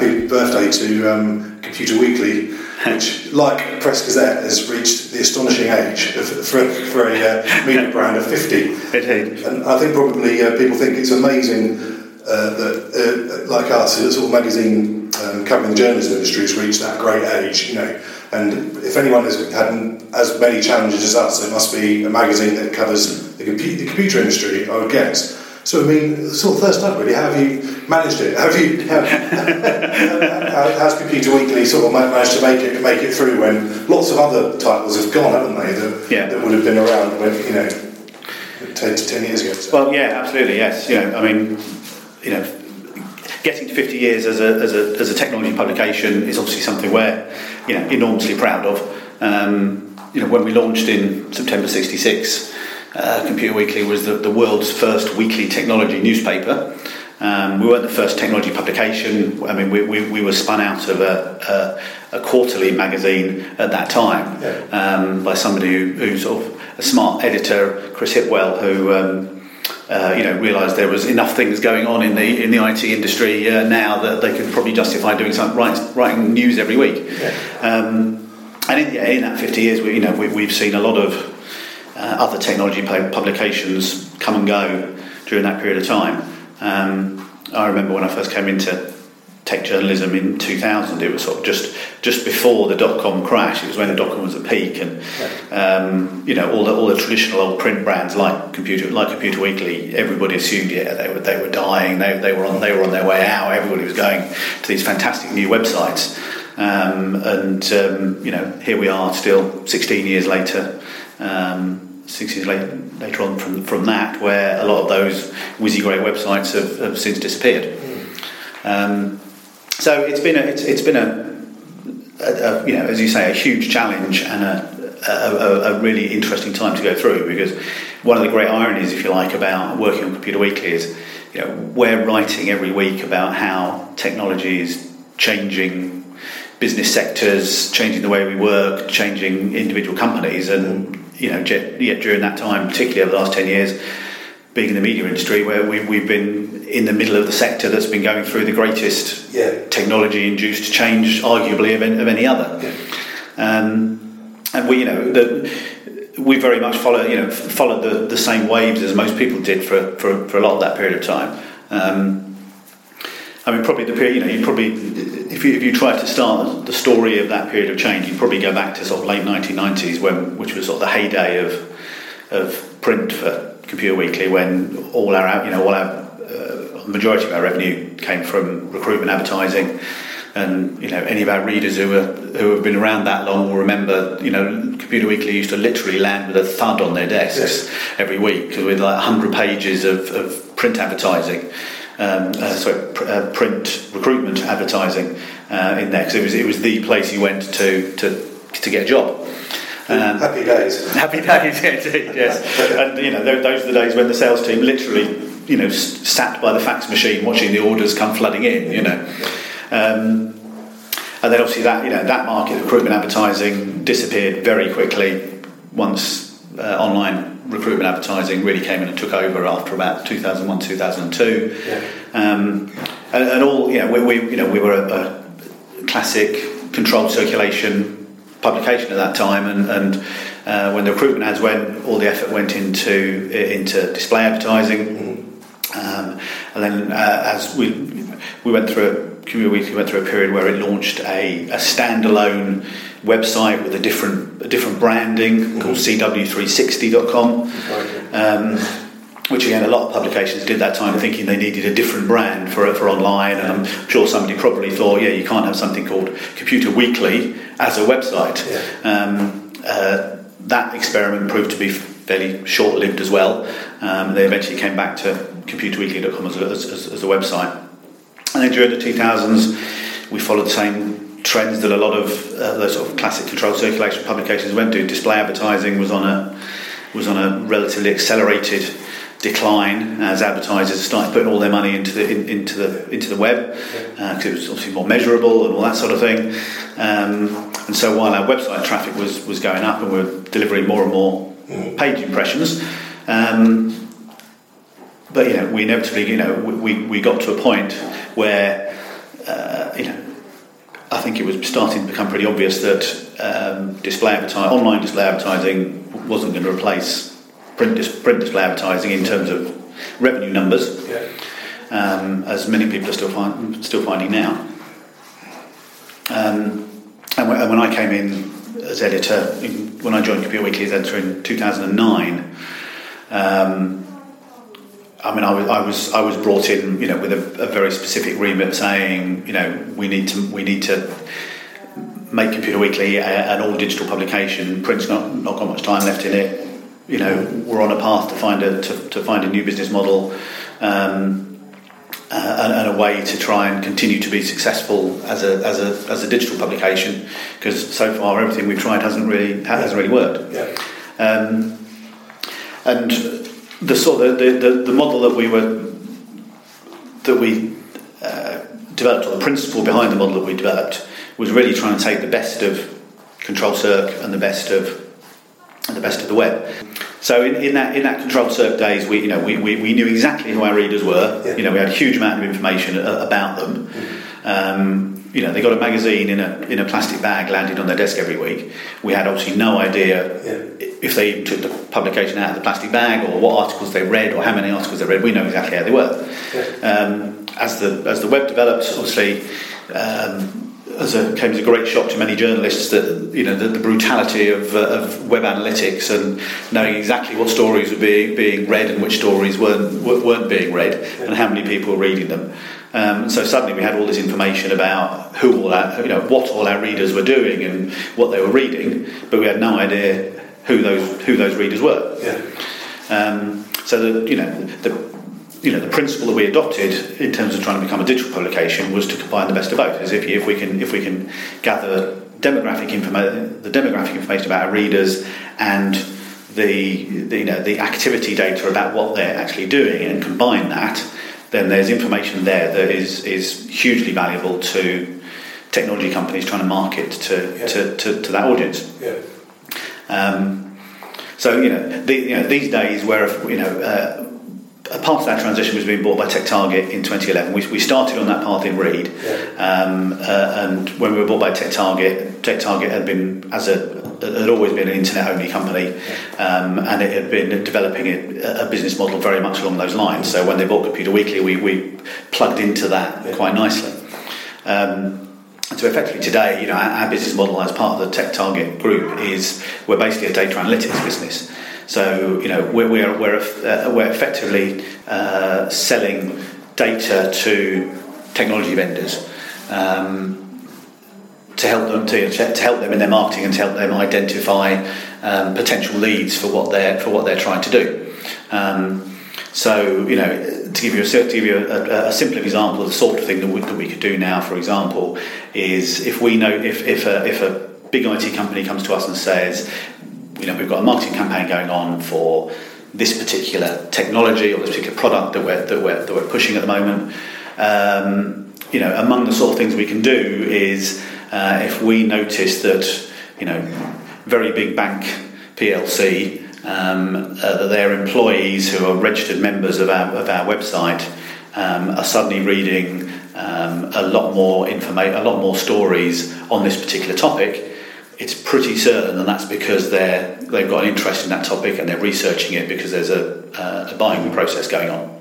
Happy birthday to um, Computer Weekly, which, like Press Gazette, has reached the astonishing age of, for, for a uh, media brand of 50. Indeed. And I think probably uh, people think it's amazing uh, that, uh, like us, a sort of magazine um, covering the journalism industry has reached that great age, you know. And if anyone has had as many challenges as us, it must be a magazine that covers the, compu- the computer industry, I would guess. So, I mean, sort of first up, really, how have you managed it? Have you, how, how, how's Computer Weekly sort of managed to make it make it through when lots of other titles have gone, haven't they, that, Yeah. that would have been around when, you know, 10 to 10 years ago? So. Well, yeah, absolutely, yes. You know, I mean, you know, getting to 50 years as a, as a, as a technology publication is obviously something we're, you know, enormously proud of. Um, you know, when we launched in September 66, uh, Computer Weekly was the, the world's first weekly technology newspaper. Um, we weren't the first technology publication. I mean, we, we, we were spun out of a, a, a quarterly magazine at that time Yeah. um, by somebody who, who's sort of a smart editor, Chris Hipwell, who um, uh, you know realised there was enough things going on in the in the IT industry uh, now that they could probably justify doing some writing, writing news every week. Um, and in, in that 50 years, we, you know, we, we've seen a lot of uh, other technology publications come and go during that period of time. Um, I remember when I first came into tech journalism in 2000, it was sort of just just before the dot com crash. It was when the dot com was at peak, and um, you know all the all the traditional old print brands like Computer like Computer Weekly. Everybody assumed yeah they were they were dying. They, they were on they were on their way out. Everybody was going to these fantastic new websites. Um, and um, you know, here we are, still 16 years later, um, six years later, later on from from that, where a lot of those great websites have, have since disappeared. Um, so it's been a, it's, it's been a, a, a, you know, as you say, a huge challenge and a, a, a really interesting time to go through because one of the great ironies, if you like, about working on Computer Weekly is, you know, we're writing every week about how technology is changing business sectors, changing the way we work, changing individual companies, and you know, during that time, particularly over the last ten years, being in the media industry, where we, we've been in the middle of the sector that's been going through the greatest Yeah. technology-induced change, arguably of, any- of any other. Um, and we, you know, the, we very much follow, you know, followed the, the same waves as most people did for, for, for a lot of that period of time. Um, I mean, probably the period, you know, you probably, if you, if you try to start the story of that period of change, you'd probably go back to sort of late 1990s, when, which was sort of the heyday of, of print for Computer Weekly, when all our, you know, all our, uh, majority of our revenue came from recruitment advertising. And, you know, any of our readers who, are, who have been around that long will remember, you know, Computer Weekly used to literally land with a thud on their desks every week with like 100 pages of, of print advertising um, uh, sorry, pr- uh, print recruitment advertising uh, in there because it was it was the place you went to to to get a job. Um, Happy days. Happy days, indeed, yes. And you know, those are the days when the sales team literally, you know, s- sat by the fax machine watching the orders come flooding in. You know, um, and then obviously that you know that market, recruitment advertising, disappeared very quickly once uh, online recruitment advertising really came in and took over after about 2001, 2002. Yeah. Um, and, and all, you know, we, we, you know, we were a, a classic controlled circulation publication at that time, and, and uh, when the recruitment ads went, all the effort went into into display advertising, um, and then uh, as we we went through a Computer Weekly went through a period where it launched a, a standalone website with a different a different branding called CW360.com. Um, which again, a lot of publications did that time, thinking they needed a different brand for for online. And I'm sure somebody probably thought, yeah, you can't have something called Computer Weekly as a website. Um, uh, that experiment proved to be fairly short-lived as well. Um, they eventually came back to computerweekly.com as, as, as a website. And then during the 2000s, we followed the same trends that a lot of uh, the sort of classic controlled circulation publications went to. Display advertising was on a was on a relatively accelerated decline as advertisers started putting all their money into the in, into the into the web because uh, it was obviously more measurable and all that sort of thing. Um, and so while our website traffic was was going up and we were delivering more and more page impressions. Um, but you know, we inevitably, you know, we, we got to a point where, uh, you know, I think it was starting to become pretty obvious that um, display advertising, online display advertising, wasn't going to replace print, dis- print display advertising in terms of revenue numbers, yeah. um, as many people are still find, still finding now. Um, and, when, and when I came in as editor, in, when I joined Computer Weekly as editor in 2009. I mean, I was, I was I was brought in, you know, with a, a, very specific remit, saying, you know, we need to we need to make Computer Weekly a, an all digital publication. Print's not not got much time left in it. You know, we're on a path to find a to, to find a new business model. Um, uh, and, and, a way to try and continue to be successful as a, as a, as a digital publication because so far everything we've tried hasn't really hasn't really worked. Yeah. Um, and the sort of the, the, the, model that we were that we uh, developed or the principle behind the model that we developed was really trying to take the best of Control Circ and the best of the best of the web. So in, in that in that controlled circ days, we you know we, we, we knew exactly who our readers were. Yeah. You know we had a huge amount of information about them. Mm-hmm. Um, you know they got a magazine in a in a plastic bag landed on their desk every week. We had obviously no idea yeah. if they even took the publication out of the plastic bag or what articles they read or how many articles they read. We know exactly how they were. Yeah. Um, as the as the web develops, obviously. Um, as a, came as a great shock to many journalists that you know the, the brutality of, uh, of, web analytics and knowing exactly what stories were being being read and which stories weren't weren't being read and how many people were reading them. Um, so suddenly we had all this information about who all our, you know what all our readers were doing and what they were reading, but we had no idea who those who those readers were. Yeah. Um, so the you know the you know the principle that we adopted in terms of trying to become a digital publication was to combine the best of both. As if, if we can if we can gather demographic information, the demographic information about our readers and the, the, you know the activity data about what they're actually doing and combine that, then there's information there that is is hugely valuable to technology companies trying to market to yeah. to, to, to, that audience. Yeah. Um, so you know, the, you know these days where you know. Uh, a part of that transition was being bought by TechTarget in 2011. We, we started on that path in Reed, yeah. um, uh, and when we were bought by TechTarget, TechTarget had been as a had always been an internet-only company, um, and it had been developing a, a, business model very much along those lines. So when they bought Computer Weekly, we, we plugged into that yeah. quite nicely. Um, so effectively today, you know, our, our, business model as part of the Tech Target group is we're basically a data analytics business. So you know we're we're we're, uh, we're effectively uh, selling data to technology vendors. Um, to help them to, to help them in their marketing and to help them identify um, potential leads for what they're for what they're trying to do. Um, so you know, to give you a to give you a, a, simple example, the sort of thing that we, that we could do now, for example, is if we know if if a, if a big IT company comes to us and says you know, we've got a marketing campaign going on for this particular technology or this particular product that we're, that we're, that we're pushing at the moment. Um, you know, among the sort of things we can do is uh, if we notice that, you know, very big bank PLC, um, uh, that their employees who are registered members of our, of our website um, are suddenly reading um, a lot more information, a lot more stories on this particular topic, it's pretty certain and that's because they're they've got an interest in that topic and they're researching it because there's a, uh, a buying process going on.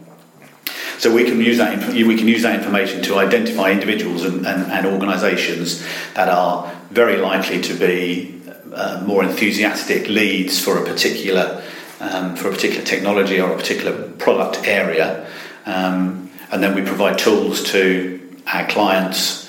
So we can use that we can use that information to identify individuals and, and, and organisations that are very likely to be uh, more enthusiastic leads for a particular um, for a particular technology or a particular product area, um, and then we provide tools to our clients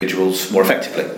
Individuals more effectively.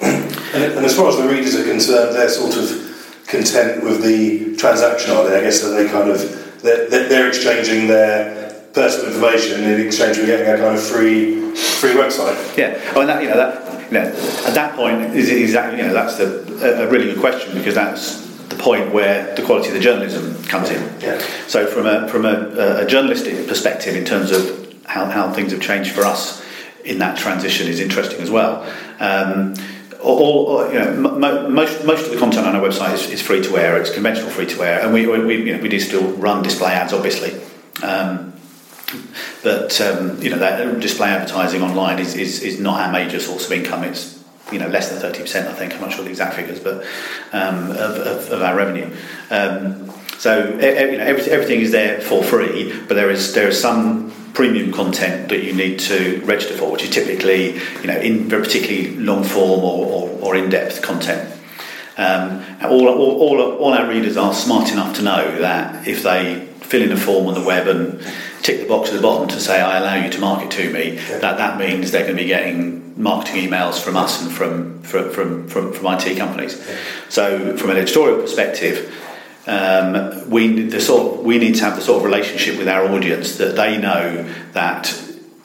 And, and as far as the readers are concerned, they're sort of content with the transaction, are they? I guess that they kind of they're, they're exchanging their personal information in exchange for getting a kind of free free website. Yeah, oh, well, that, you know, that, you know, at that point is exactly, you know, that's the, a really good question because that's the point where the quality of the journalism comes in. Yeah. So, from a from a, a journalistic perspective, in terms of how, how things have changed for us in that transition, is interesting as well. Um, all, you know, mo- most most of the content on our website is, is free to air. It's conventional free to air, and we we, you know, we do still run display ads, obviously. Um, but um, you know that display advertising online is, is, is not our major source of income. It's you know less than thirty percent. I think I'm not sure the exact figures, but um, of, of, of, our revenue. Um, so you know, everything is there for free, but there is there is some premium content that you need to register for, which is typically you know in very particularly long form or, or, or in depth content. Um, all, all, all, all our readers are smart enough to know that if they fill in a form on the web and tick the box at the bottom to say I allow you to market to me, yeah. that that means they're going to be getting marketing emails from us and from from from, from, from IT companies. Yeah. So from an editorial perspective, um, we the sort we need to have the sort of relationship with our audience that they know that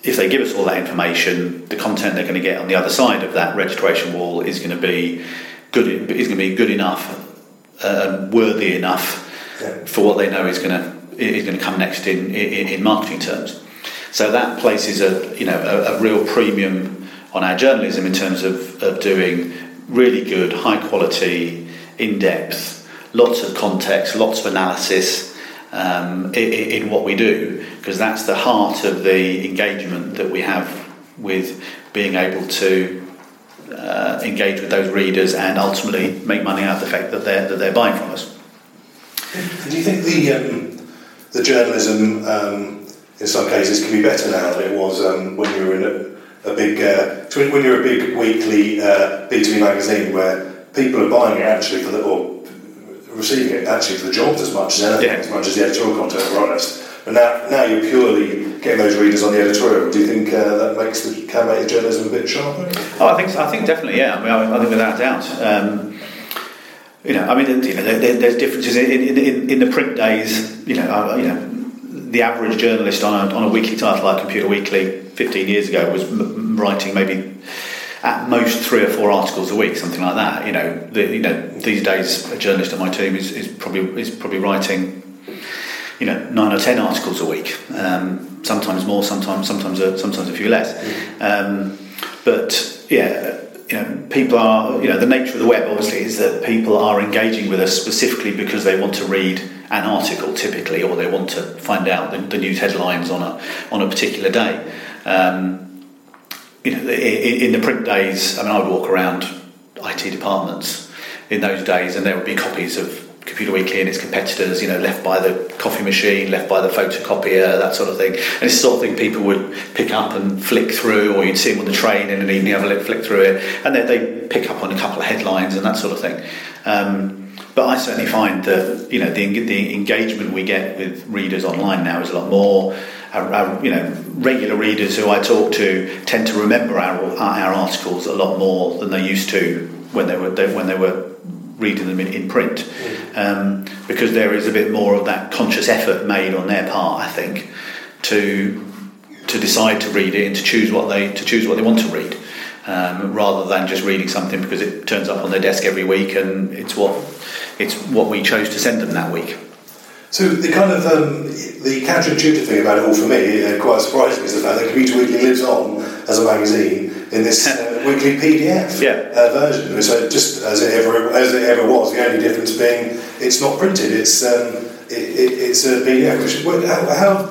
if they give us all that information, the content they're going to get on the other side of that registration wall is going to be good. Is going to be good enough, uh, worthy enough yeah. for what they know is going to is going to come next in, in, in marketing terms. So that places a you know a, a, real premium on our journalism in terms of, of doing really good, high quality, in depth, lots of context, lots of analysis um, in, in what we do, because that's the heart of the engagement that we have with being able to uh, engage with those readers and ultimately make money out of the fact that they're that they're buying from us. Do you think the um, the journalism um, in some cases can be better now than it was um, when you were in a, a big uh, when you're a big weekly uh, B2B magazine where people are buying it actually for the or receiving it actually for the jobs as much as anything, yeah. as much as the editorial content. We're honest. But now, now you're purely getting those readers on the editorial. Do you think uh, that makes the can make the journalism a bit sharper? Oh, I think I think definitely, yeah. I mean, I, I think without doubt. Um, you know, I mean, you know, there, there's differences in, in, in, the print days. You know, uh, you know, the average journalist on a, on a weekly title like Computer Weekly 15 years ago was m- writing maybe at most three or four articles a week, something like that. You know, the, you know, these days a journalist on my team is, is probably is probably writing, you know, nine or ten articles a week. Um, sometimes more, sometimes sometimes a, sometimes a few less. Um, but yeah you know, people are, you know, the nature of the web obviously is that people are engaging with us specifically because they want to read an article typically, or they want to find out the, the news headlines on a on a particular day. Um, you know, in, in, the print days, I mean, I would walk around IT departments in those days, and there would be copies of Computer Weekly and its competitors, you know, left by the coffee machine, left by the photocopier, that sort of thing. And it's the sort of thing people would pick up and flick through, or you'd see them on the train in an evening, have a flick through it, and they pick up on a couple of headlines and that sort of thing. Um, but I certainly find that you know the, the engagement we get with readers online now is a lot more. Our, our, you know, regular readers who I talk to tend to remember our, our articles a lot more than they used to when they were they, when they were reading them in, in print, um, because there is a bit more of that conscious effort made on their part, I think, to to decide to read it and to choose what they to choose what they want to read, um, rather than just reading something because it turns up on their desk every week and it's what it's what we chose to send them that week. So the kind of um, the counterintuitive thing about it all for me, uh, quite surprising, is the fact that Computer Weekly lives on as a magazine in this uh, weekly PDF yeah. uh, version. So just as it ever as it ever was, the only difference being it's not printed. It's um, it, it, it's a PDF. Which how, how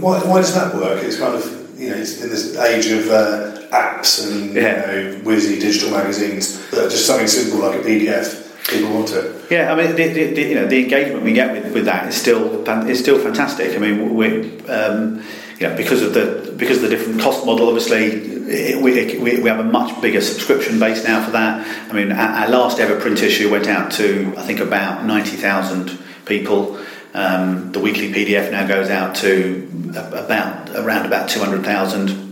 why, why does that work? It's kind of you know in this age of uh, apps and Yeah. you know, whizzy digital magazines that just something simple like a PDF. People want it. Yeah, I mean, the, the, the, you know, the engagement we get with, with that is still is still fantastic. I mean, we, um, you know, because of the because of the different cost model, obviously, it, we, we we have a much bigger subscription base now for that. I mean, our, our last ever print issue went out to I think about ninety thousand people. Um, the weekly PDF now goes out to about around about two hundred thousand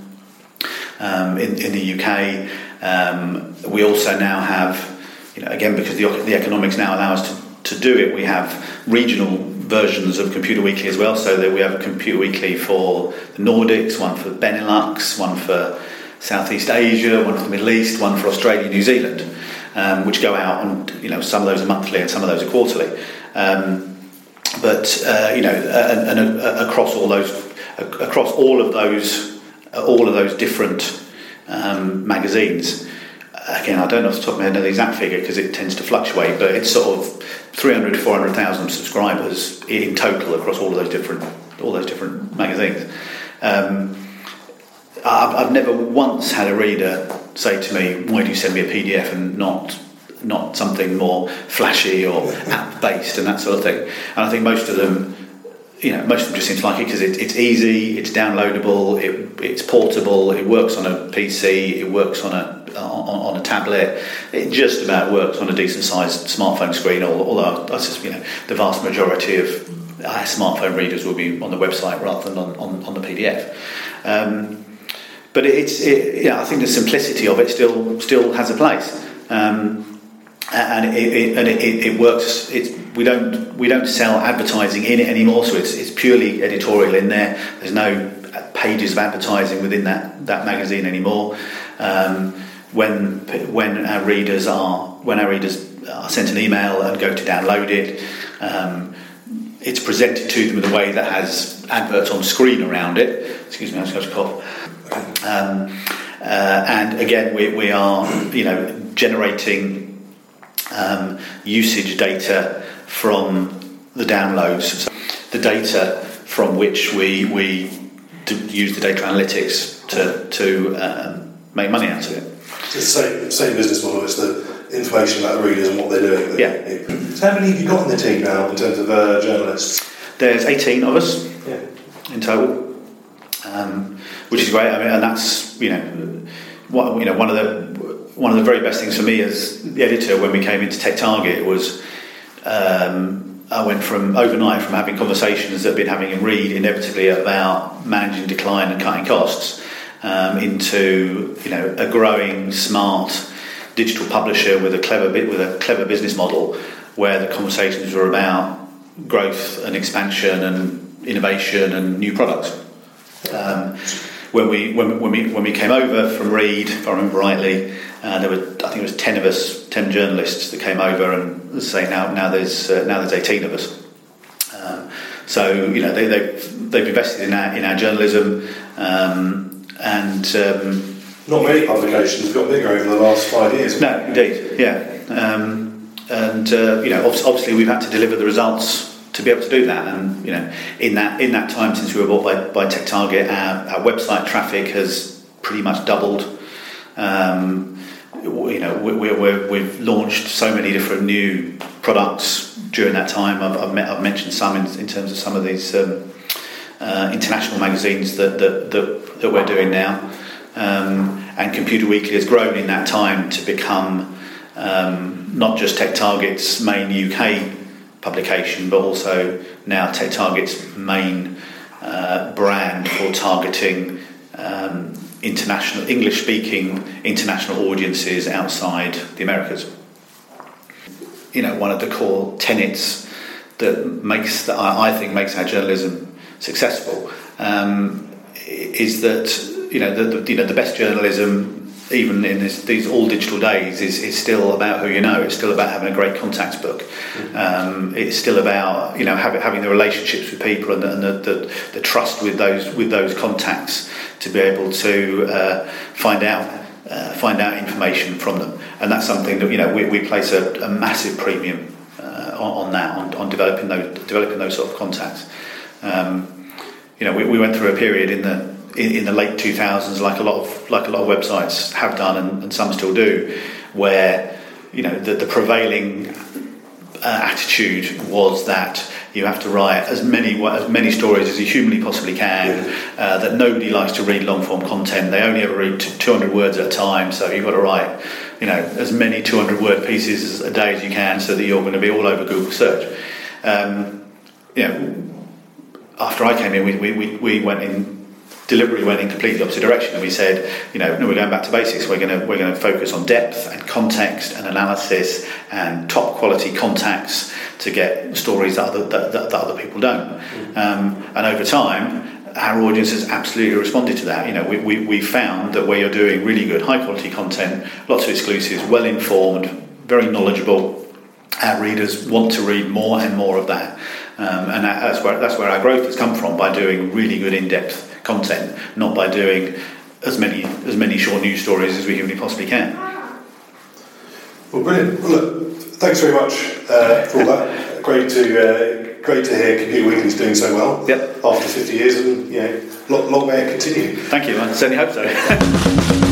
um, in, in the UK. Um, we also now have, you know, again because the, the economics now allow us to, to do it, we have regional versions of Computer Weekly as well. So that we have Computer Weekly for the Nordics, one for Benelux, one for Southeast Asia, one for the Middle East, one for Australia, New Zealand, um, which go out and you know some of those are monthly and some of those are quarterly. Um, but uh, you know, and, and across all those, across all of those, all of those different um, magazines. Again, I don't know off the top of my head the exact figure because it tends to fluctuate, but it's sort of 300 to 400,000 subscribers in total across all of those different, all those different magazines. Um, I've, I've never once had a reader say to me, "Why do you send me a PDF and not not something more flashy or app based and that sort of thing?" And I think most of them, you know, most of them just seem to like it because it, it's easy, it's downloadable, it, it's portable, it works on a PC, it works on a on, on a tablet. It just about works on a decent sized smartphone screen. Although I just, you know, the vast majority of our smartphone readers will be on the website rather than on, on, on the PDF. Um, but it's it, yeah, I think the simplicity of it still still has a place, um, and it, it and it, it, works. It's we don't we don't sell advertising in it anymore, so it's it's purely editorial in there. There's no pages of advertising within that that magazine anymore. Um, when when our readers are when our readers are sent an email and go to download it. Um, it's presented to them in a way that has adverts on screen around it. Excuse me, I just got a cough. Um, uh, and again, we, we are, you know, generating um, usage data from the downloads, so the data from which we we use the data analytics to to um, make money out of it. It's the same, same business model. It's the information about the readers and what they're doing. Yeah. So how many have you got in the team now in terms of uh, journalists? There's 18 of us Yeah. in total, um, which is great. I mean, and that's you know, what, you know, one of the one of the very best things for me as the editor when we came into Tech Target was um, I went from overnight from having conversations that I've been having in Reed inevitably about managing decline and cutting costs um, into you know a growing smart digital publisher with a clever bit with a clever business model where the conversations were about growth and expansion and innovation and new products. Um, when we when, when we when we came over from Reed, if I remember rightly, uh, there were I think it was ten of us, ten journalists that came over, and say now now there's uh, now there's eighteen of us. Um, so you know they they've, they've invested in our in our journalism, um, and um, Not many publications have got bigger over the last five years. no, indeed, yeah. Um, and uh, you know, obviously, we've had to deliver the results to be able to do that. And you know, in that in that time since we were bought by, by Tech Target, our, our website traffic has pretty much doubled. Um, you know, we, we've launched so many different new products during that time. I've, I've, met, I've mentioned some in, in terms of some of these um, uh, international magazines that, that, that, that we're doing now. Um, and Computer Weekly has grown in that time to become um, not just Tech Target's main UK publication, but also now Tech Target's main uh, brand for targeting um, international English-speaking international audiences outside the Americas. You know, one of the core tenets that makes that I I think makes our journalism successful um, is that you know the, the you know the best journalism even in this, these all digital days is, is still about who you know. It's still about having a great contacts book. Um, it's still about you know having, having the relationships with people and, the, and the, the, the trust with those with those contacts to be able to uh, find out uh, find out information from them. And that's something that you know we, we place a, a massive premium uh, on, on that on, on developing those developing those sort of contacts. Um, you know, we, we went through a period in the in, in, the late 2000s, like a lot of like a lot of websites have done, and, and some still do, where you know the, the prevailing uh, attitude was that you have to write as many as many stories as you humanly possibly can. Uh, that nobody likes to read long form content. They only ever read 200 words at a time, so you've got to write you know as many 200 word pieces a day as you can, so that you're going to be all over Google search. Um, you know, after I came in, we, we, we went in deliberately went in completely opposite direction and we said you know no we're going back to basics. We're going to we're going to focus on depth and context and analysis and top quality contacts to get stories that other that, that, that other people don't. Um, and over time our audience has absolutely responded to that. You know we, we, we found that where you're doing really good high quality content lots of exclusives well informed very knowledgeable our readers want to read more and more of that. Um, and that's where that's where our growth has come from by doing really good in-depth content, not by doing as many as many short news stories as we humanly possibly can. Well, brilliant. Well, look, thanks very much uh, for all that. Great to uh, great to hear Computer Weekly is doing so well. Yep. After 50 years, and you know, long, long may it continue. Thank you. I certainly hope so.